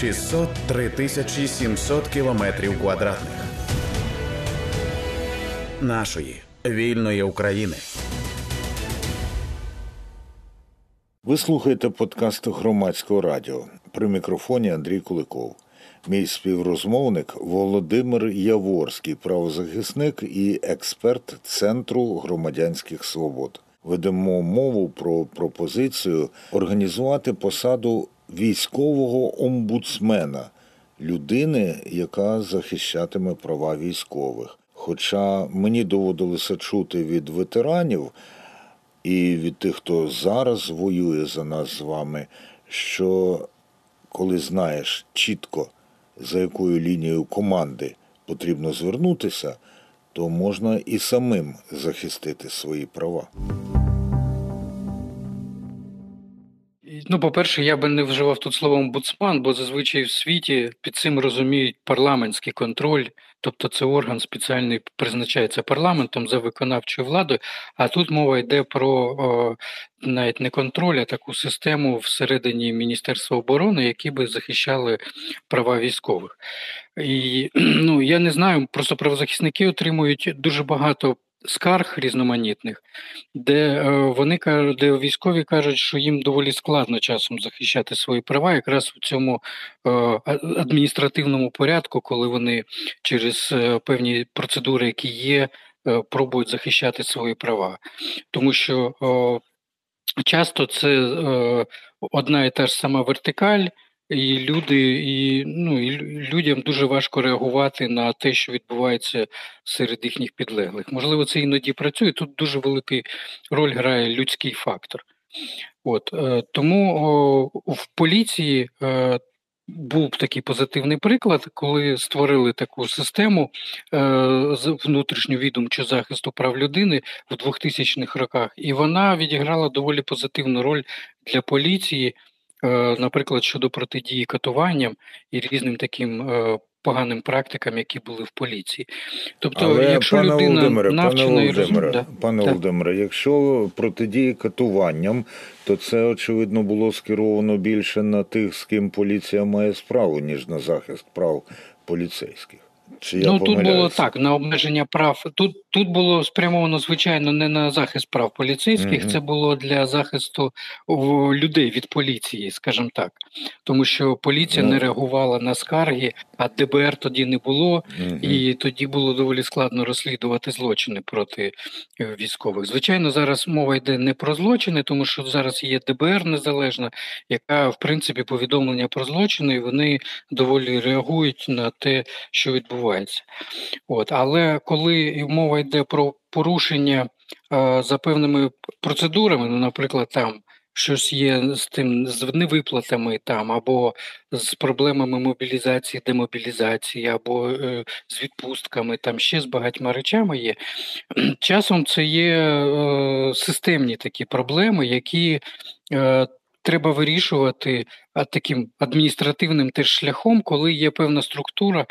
603 тисячі 700 кілометрів квадратних нашої вільної України. Ви слухаєте подкаст громадського радіо. При мікрофоні Андрій Куликов. Мій співрозмовник Володимир Яворський, правозахисник і експерт Центру громадянських свобод. Ведемо мову про пропозицію організувати посаду військового омбудсмена, людини, яка захищатиме права військових. Хоча мені доводилося чути від ветеранів і від тих, хто зараз воює за нас з вами, що коли знаєш чітко, за якою лінією команди потрібно звернутися, то можна і самим захистити свої права. Ну, по-перше, я би не вживав тут слово омбудсман, бо зазвичай в світі під цим розуміють парламентський контроль, тобто це орган спеціальний призначається парламентом за виконавчою владою. А тут мова йде про о, навіть не контроль, а таку систему всередині Міністерства оборони, які би захищали права військових. І ну я не знаю, просто правозахисники отримують дуже багато скарг різноманітних, де е, вони де військові кажуть, що їм доволі складно часом захищати свої права, якраз у цьому е, адміністративному порядку, коли вони через е, певні процедури, які є, пробують захищати свої права, тому що часто це одна і та ж сама вертикаль. І люди, і ну і людям дуже важко реагувати на те, що відбувається серед їхніх підлеглих. Можливо, це іноді працює. Тут дуже велику роль грає людський фактор. От е, тому о, в поліції е, був такий позитивний приклад, коли створили таку систему е, з внутрішню відомчу захисту прав людини в 2000-х роках, і вона відіграла доволі позитивну роль для поліції. Е, наприклад, щодо протидії катуванням і різним таким е, поганим практикам, які були в поліції. Тобто, Але, якщо пане людина Володимире, навчена пане і Володимире, розумна, пане так. Володимире, якщо протидії катуванням, то це очевидно було скеровано більше на тих, з ким поліція має справу, ніж на захист прав поліцейських. Чи я ну тут було так на обмеження прав. Тут тут було спрямовано звичайно не на захист прав поліцейських, Мгм. це було для захисту людей від поліції, скажімо так, тому що поліція Ну. не реагувала на скарги, а ДБР тоді не було, Мгм. і тоді було доволі складно розслідувати злочини проти е, військових. Звичайно, зараз мова йде не про злочини, тому що зараз є ДБР незалежна, яка в принципі повідомлення про злочини, і вони доволі реагують на те, що відбувається. От, але коли мова йде про порушення е, за певними процедурами, ну, наприклад, там. Щось є з тим з невиплатами там, або з проблемами мобілізації, демобілізації, або е, з відпустками, там ще з багатьма речами є. Часом це є е, системні такі проблеми, які е, треба вирішувати таким адміністративним теж шляхом, коли є певна структура,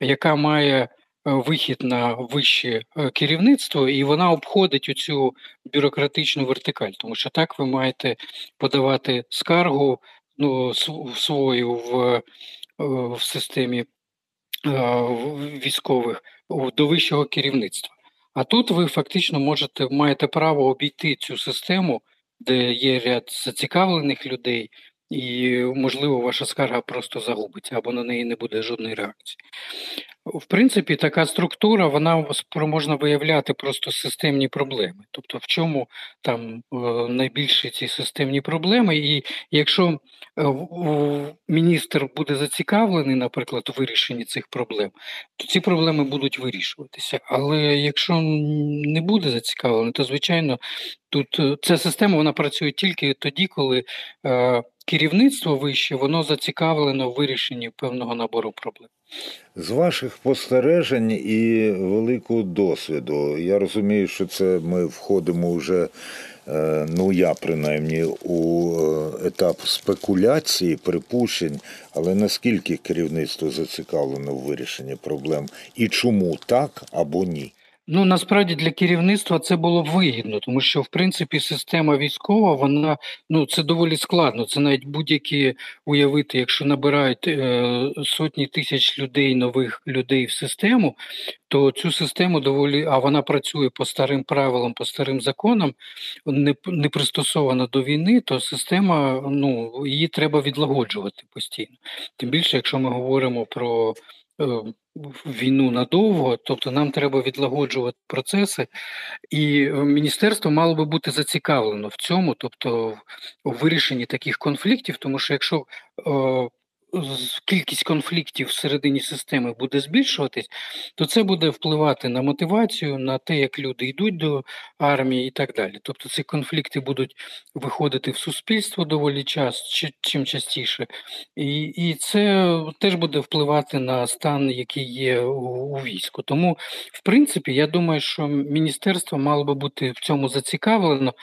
яка має вихід на вище е, керівництво, і вона обходить оцю бюрократичну вертикаль, тому що так ви маєте подавати скаргу ну, свою в, е, в системі е, військових до вищого керівництва. А тут ви фактично можете маєте право обійти цю систему, де є ряд зацікавлених людей, і, можливо, ваша скарга просто загубиться або на неї не буде жодної реакції. В принципі, така структура вона спроможна виявляти просто системні проблеми. Тобто, в чому там е, найбільші ці системні проблеми, і якщо е, міністр буде зацікавлений, наприклад, у вирішенні цих проблем, то ці проблеми будуть вирішуватися. Але якщо не буде зацікавлений, то звичайно тут е, ця система вона працює тільки тоді, коли керівництво вище воно зацікавлено в вирішенні певного набору проблем. З ваших спостережень і великого досвіду, я розумію, що це ми входимо вже, е, ну я принаймні, у е, етап спекуляції, припущень, але наскільки керівництво зацікавлено в вирішенні проблем і чому так або ні? Ну насправді для керівництва це було вигідно, тому що в принципі система військова, вона ну це доволі складно. Це навіть будь-які уявити, якщо набирають е, сотні тисяч людей, нових людей в систему, то цю систему доволі, а вона працює по старим правилам, по старим законам, не, не пристосована до війни, то система ну її треба відлагоджувати постійно. Тим більше, якщо ми говоримо про війну надовго, тобто нам треба відлагоджувати процеси, і е, міністерство мало би бути зацікавлено в цьому, тобто в- вирішенні таких конфліктів, тому що якщо е, кількість конфліктів всередині системи буде збільшуватись, то це буде впливати на мотивацію, на те, як люди йдуть до армії і так далі. Тобто ці конфлікти будуть виходити в суспільство доволі час, чим частіше, і, і це теж буде впливати на стан, який є у, у війську. Тому, в принципі, я думаю, що міністерство мало би бути в цьому зацікавлено,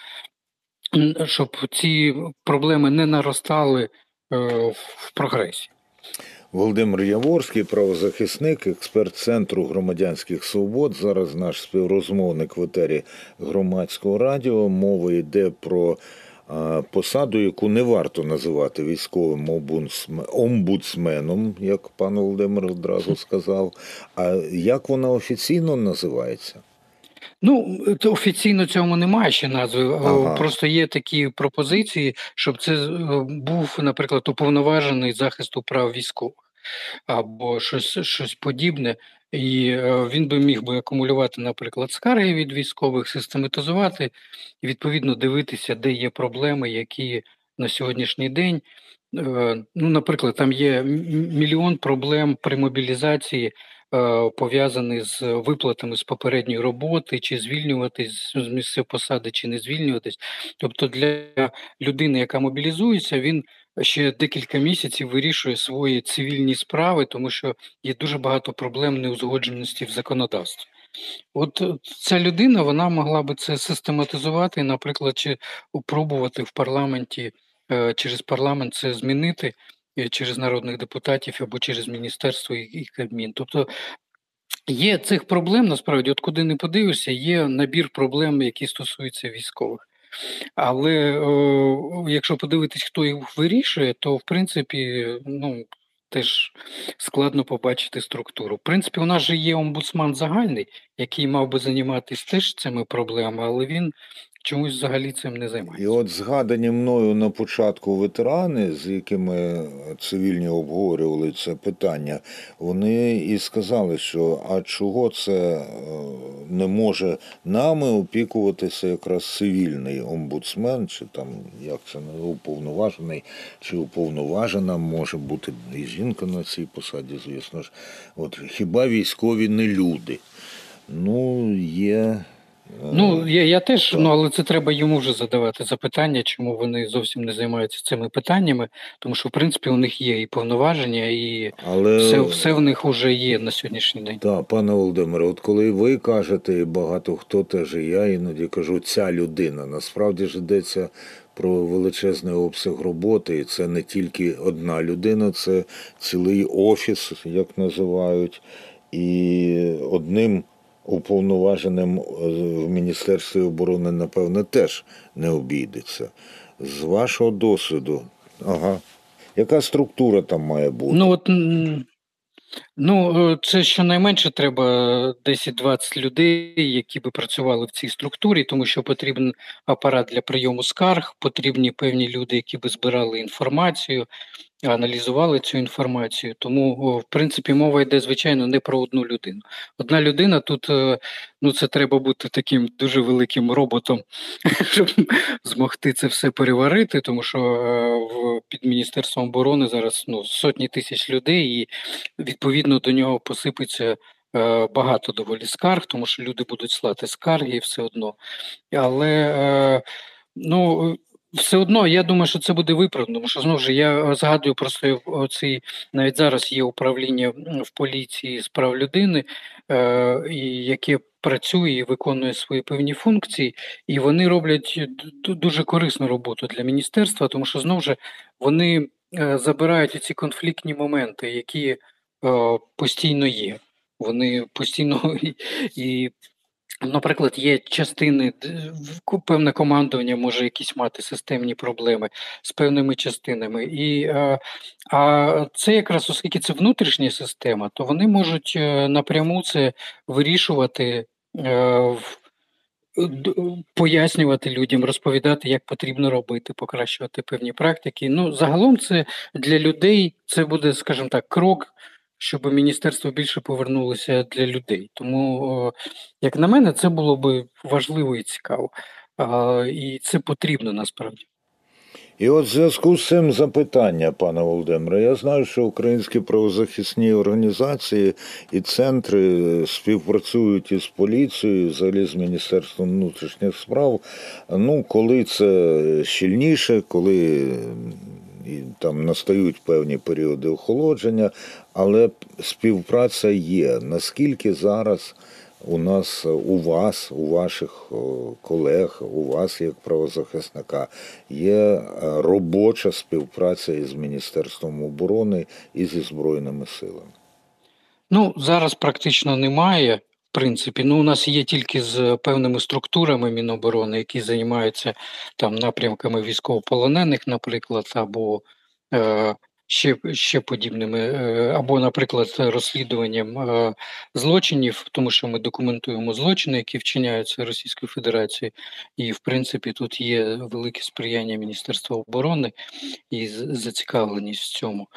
щоб ці проблеми не наростали в прогресі. Володимир Яворський, правозахисник, експерт Центру громадянських свобод. Зараз наш співрозмовник в етері громадського радіо. Мова йде про посаду, яку не варто називати військовим омбудсменом, як пан Володимир одразу сказав. А як вона офіційно називається? Ну, офіційно цьому немає ще назви. е, Ага. Просто є такі пропозиції, щоб це е, був, наприклад, уповноважений захисту прав військових або щось, щось подібне. І е, він би міг би акумулювати, наприклад, скарги від військових, систематизувати і відповідно дивитися, де є проблеми, які на сьогоднішній день. Ну, наприклад, там є мільйон проблем при мобілізації пов'язаний з виплатами з попередньої роботи, чи звільнюватись з місця посади, чи не звільнюватись. Тобто для людини, яка мобілізується, він ще декілька місяців вирішує свої цивільні справи, тому що є дуже багато проблем неузгодженості в законодавстві. От е, ця людина вона могла би це систематизувати, наприклад, чи пробувати в парламенті е, через парламент це змінити е, через народних депутатів або через міністерство і Кабмін. Тобто є цих проблем насправді, от куди не подивишся, є набір проблем, які стосуються військових. Але о, якщо подивитись, хто їх вирішує, то в принципі ну, теж складно побачити структуру. В принципі, у нас же є омбудсман загальний, який мав би займатися теж цими проблемами, але він чомусь взагалі цим не І от згадані мною на початку ветерани, з якими цивільні обговорювали це питання, вони і сказали, що а чого це е, не може нами опікуватися якраз цивільний омбудсмен, чи там як це не уповноважений, чи уповноважена може бути і жінка на цій посаді, звісно ж. От хіба військові не люди? Ну, є. Е, Ну, я, я теж, ну але це треба йому вже задавати запитання, чому вони зовсім не займаються цими питаннями, тому що в принципі у них є і повноваження, і але... все, все в них вже є на сьогоднішній день. Так, пане Володимире, от коли ви кажете, і багато хто теж, і я іноді кажу, ця людина, насправді ж йдеться про величезний обсяг роботи, і це не тільки одна людина, це цілий офіс, як називають, і одним уповноваженим е, в Міністерстві оборони, напевне, теж не обійдеться. З вашого досвіду, ага, яка структура там має бути? Ну от ну е, це щонайменше треба 10-20 людей, які би працювали в цій структурі, тому що потрібен апарат для прийому скарг, потрібні певні люди, які би збирали інформацію, аналізували цю інформацію. Тому, в принципі, мова йде звичайно не про одну людину. Одна людина тут е, ну це треба бути таким дуже великим роботом, щоб змогти це все переварити, тому що е, під міністерством оборони зараз ну сотні тисяч людей, і відповідно до нього посипеться. е, Багато доволі скарг, тому що люди будуть слати скарги і все одно. Але е, ну, все одно я думаю, що це буде виправдано, тому що знову ж я згадую просто оцей навіть зараз є управління в поліції з прав людини, е, яке працює і виконує свої певні функції, і вони роблять дуже корисну роботу для міністерства, тому що знову ж вони забирають ці конфліктні моменти, які постійно є. Вони постійно і, Наприклад, є частини, певне командування може якісь мати системні проблеми з певними частинами. І, е, а це якраз, оскільки це внутрішня система, то вони можуть е, напряму це вирішувати, е, пояснювати людям, розповідати, як потрібно робити, покращувати певні практики. Ну, загалом це для людей це буде, скажімо так, крок, щоб міністерство більше повернулося для людей. Тому, як на мене, це було би важливо і цікаво. І це потрібно насправді. І от в зв'язку з цим запитання, пане Володимире. Я знаю, що українські правозахисні організації і центри співпрацюють із поліцією, взагалі з Міністерством внутрішніх справ. Ну, коли це щільніше, коли і там настають певні періоди охолодження, але співпраця є. Наскільки зараз у нас, у вас, у ваших колег, у вас як правозахисника є е, робоча співпраця із Міністерством оборони і зі Збройними силами? Ну, зараз практично немає. Принципі, ну у нас є тільки з певними структурами Міноборони, які займаються там напрямками військовополонених, наприклад, або е, ще, ще подібними, е, або, наприклад, розслідуванням е, злочинів, тому що ми документуємо злочини, які вчиняються Російською Федерацією, і в принципі тут є велике сприяння Міністерства оборони і зацікавленість в цьому.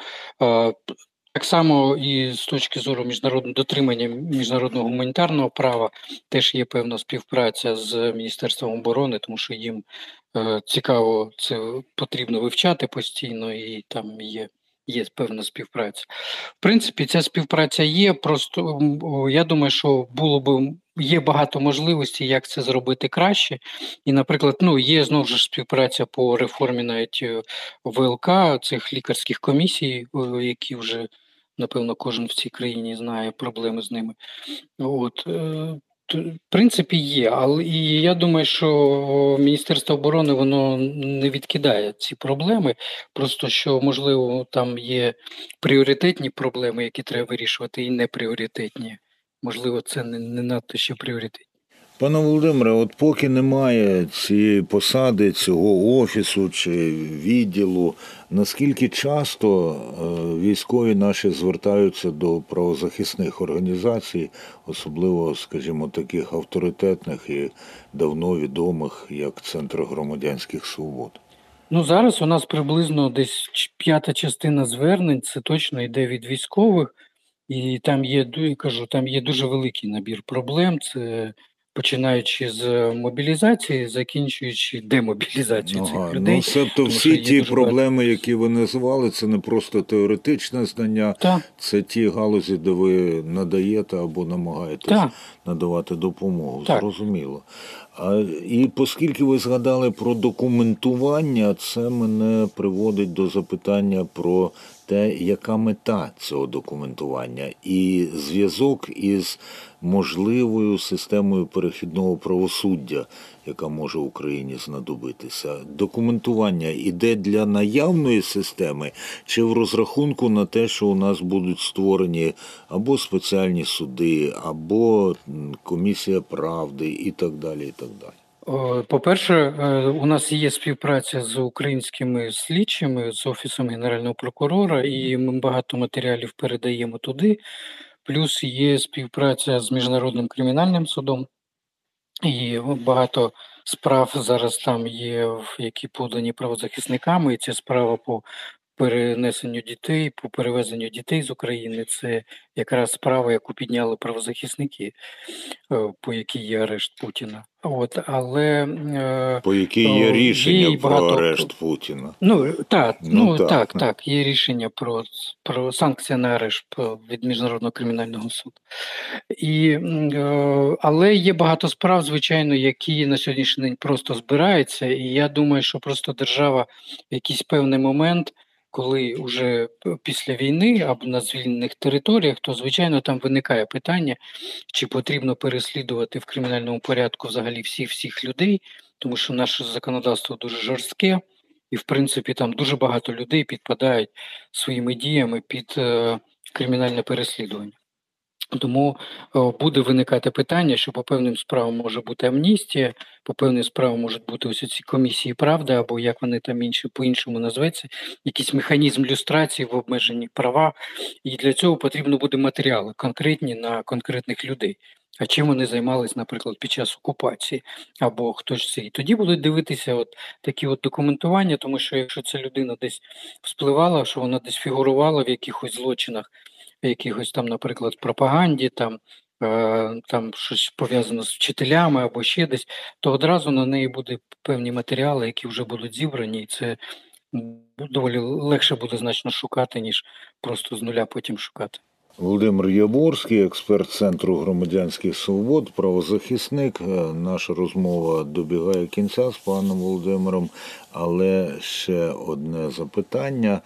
Так само і з точки зору міжнародного дотримання міжнародного гуманітарного права теж є певна співпраця з Міністерством оборони, тому що їм е, цікаво це потрібно вивчати постійно, і там є, є певна співпраця. В принципі, ця співпраця є. Просто я думаю, що було б є багато можливостей, як це зробити краще. І, наприклад, ну є знову ж співпраця по реформі навіть е, ВЛК, цих лікарських комісій, е, які вже напевно кожен в цій країні знає проблеми з ними. От е, в принципі є, але і я думаю, що Міністерство оборони воно не відкидає ці проблеми. Просто що можливо там є пріоритетні проблеми, які треба вирішувати, і непріоритетні. Можливо, це не, не надто ще пріоритетні. Пане Володимире, от поки немає цієї посади, цього офісу чи відділу, наскільки часто е, військові наші звертаються до правозахисних організацій, особливо, скажімо, таких авторитетних і давно відомих, як Центр громадянських свобод? Ну, зараз у нас приблизно десь п'ята частина звернень, це точно йде від військових, і там є, я кажу, там є дуже великий набір проблем. Це починаючи з мобілізації, закінчуючи демобілізацією Ага, цих людей. ну, себто всі ті проблеми, які ви назвали, це не просто теоретичне знання, Так, це ті галузі, де ви надаєте або намагаєтесь так. надавати допомогу. Так. Зрозуміло. А, і оскільки ви згадали про документування, це мене приводить до запитання про те, яка мета цього документування, і зв'язок із можливою системою перехідного правосуддя, яка може Україні знадобитися. Документування іде для наявної системи чи в розрахунку на те, що у нас будуть створені або спеціальні суди, або комісія правди і так далі. І так далі. По-перше, е, у нас є співпраця з українськими слідчими, з Офісом Генерального прокурора, і ми багато матеріалів передаємо туди. Плюс є співпраця з Міжнародним кримінальним судом, і багато справ зараз там є, які подані правозахисниками, і ця справа по перенесенню дітей, по перевезенню дітей з України. Це якраз справа, яку підняли правозахисники, е, по якій є арешт Путіна. От, але е, По якій є є рішення про арешт Путіна. Ну так, Ну, ну, так. так, так, Є рішення про, про санкції на арешт від Міжнародного кримінального суду. І, е, але є багато справ, звичайно, які на сьогоднішній день просто збираються. І я думаю, що просто держава в якийсь певний момент, коли вже після війни або на звільнених територіях, то звичайно там виникає питання, чи потрібно переслідувати в кримінальному порядку взагалі всіх всіх людей, тому що наше законодавство дуже жорстке. І, в принципі, там дуже багато людей підпадають своїми діями під е, кримінальне переслідування. Тому о, буде виникати питання, що по певним справам може бути амністія, по певним справам можуть бути ось ці комісії правди, або як вони там інші по-іншому називаються, якийсь механізм люстрації в обмеженні права. І для цього потрібно буде матеріали конкретні на конкретних людей. А чим вони займались, наприклад, під час окупації, або хтось це. І тоді будуть дивитися от такі от документування, тому що якщо ця людина десь вспливала, що вона десь фігурувала в якихось злочинах, якихось там, наприклад, пропаганді, там, е, там щось пов'язано з вчителями або ще десь, то одразу на неї буде певні матеріали, які вже будуть зібрані, і це доволі легше буде значно шукати, ніж просто з нуля потім шукати. Володимир Яворський, експерт Центру громадянських свобод, правозахисник. Е, Наша розмова добігає кінця з паном Володимиром, але ще одне запитання.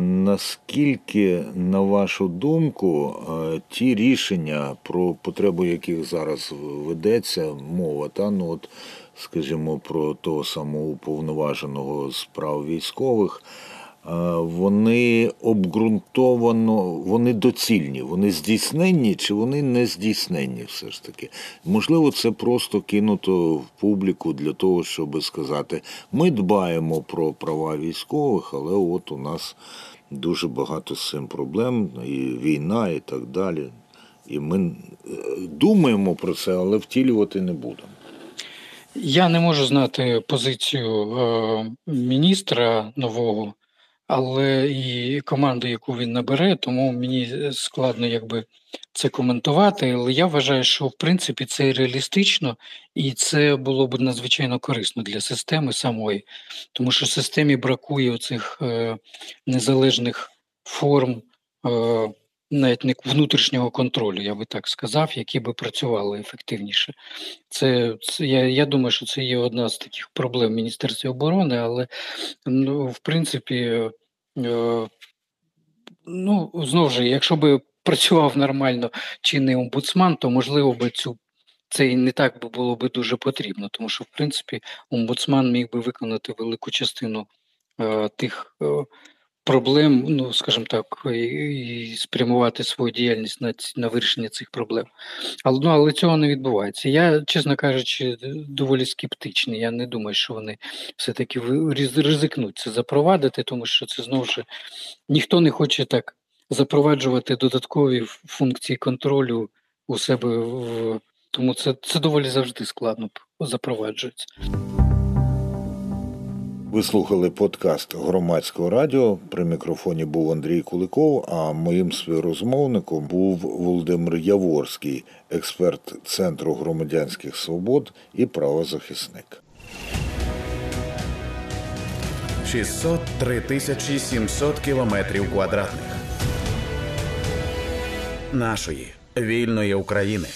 Наскільки, на вашу думку, е, ті рішення, про потребу яких зараз ведеться мова, та ну от, скажімо, про того самого уповноваженого з прав військових, вони обґрунтовано, вони доцільні, вони здійсненні чи вони не здійсненні все ж таки. Можливо, це просто кинуто в публіку для того, щоб сказати, ми дбаємо про права військових, але от у нас дуже багато з цим проблем, і війна, і так далі. І ми е, думаємо про це, але втілювати не будемо. Я не можу знати позицію е, міністра нового, але і команду, яку він набере, тому мені складно якби це коментувати. Але я вважаю, що в принципі це реалістично і це було б надзвичайно корисно для системи самої, тому що системі бракує оцих е, незалежних форм. Е, навіть не внутрішнього контролю, я би так сказав, які би працювали ефективніше. Це, це я, я думаю, що це є одна з таких проблем Міністерства оборони, але ну, в принципі, е, ну знову ж, якщо би працював нормально чинний омбудсман, то можливо би цю це і не так би було би дуже потрібно, тому що в принципі омбудсман міг би виконати велику частину е, тих. Е, Проблем, ну скажімо так, і, і спрямувати свою діяльність на на вирішення цих проблем. Але, ну, але цього не відбувається. Я, чесно кажучи, доволі скептичний. Я не думаю, що вони все-таки ризикнуть це запровадити, тому що це знову ж ніхто не хоче так запроваджувати додаткові функції контролю у себе в. Тому це, це доволі завжди складно запроваджується. Ви слухали подкаст громадського радіо. При мікрофоні був Андрій Куликов, а моїм співрозмовником був Володимир Яворський, експерт Центру громадянських свобод і правозахисник. 603 тисячі 700 кілометрів квадратних нашої вільної України.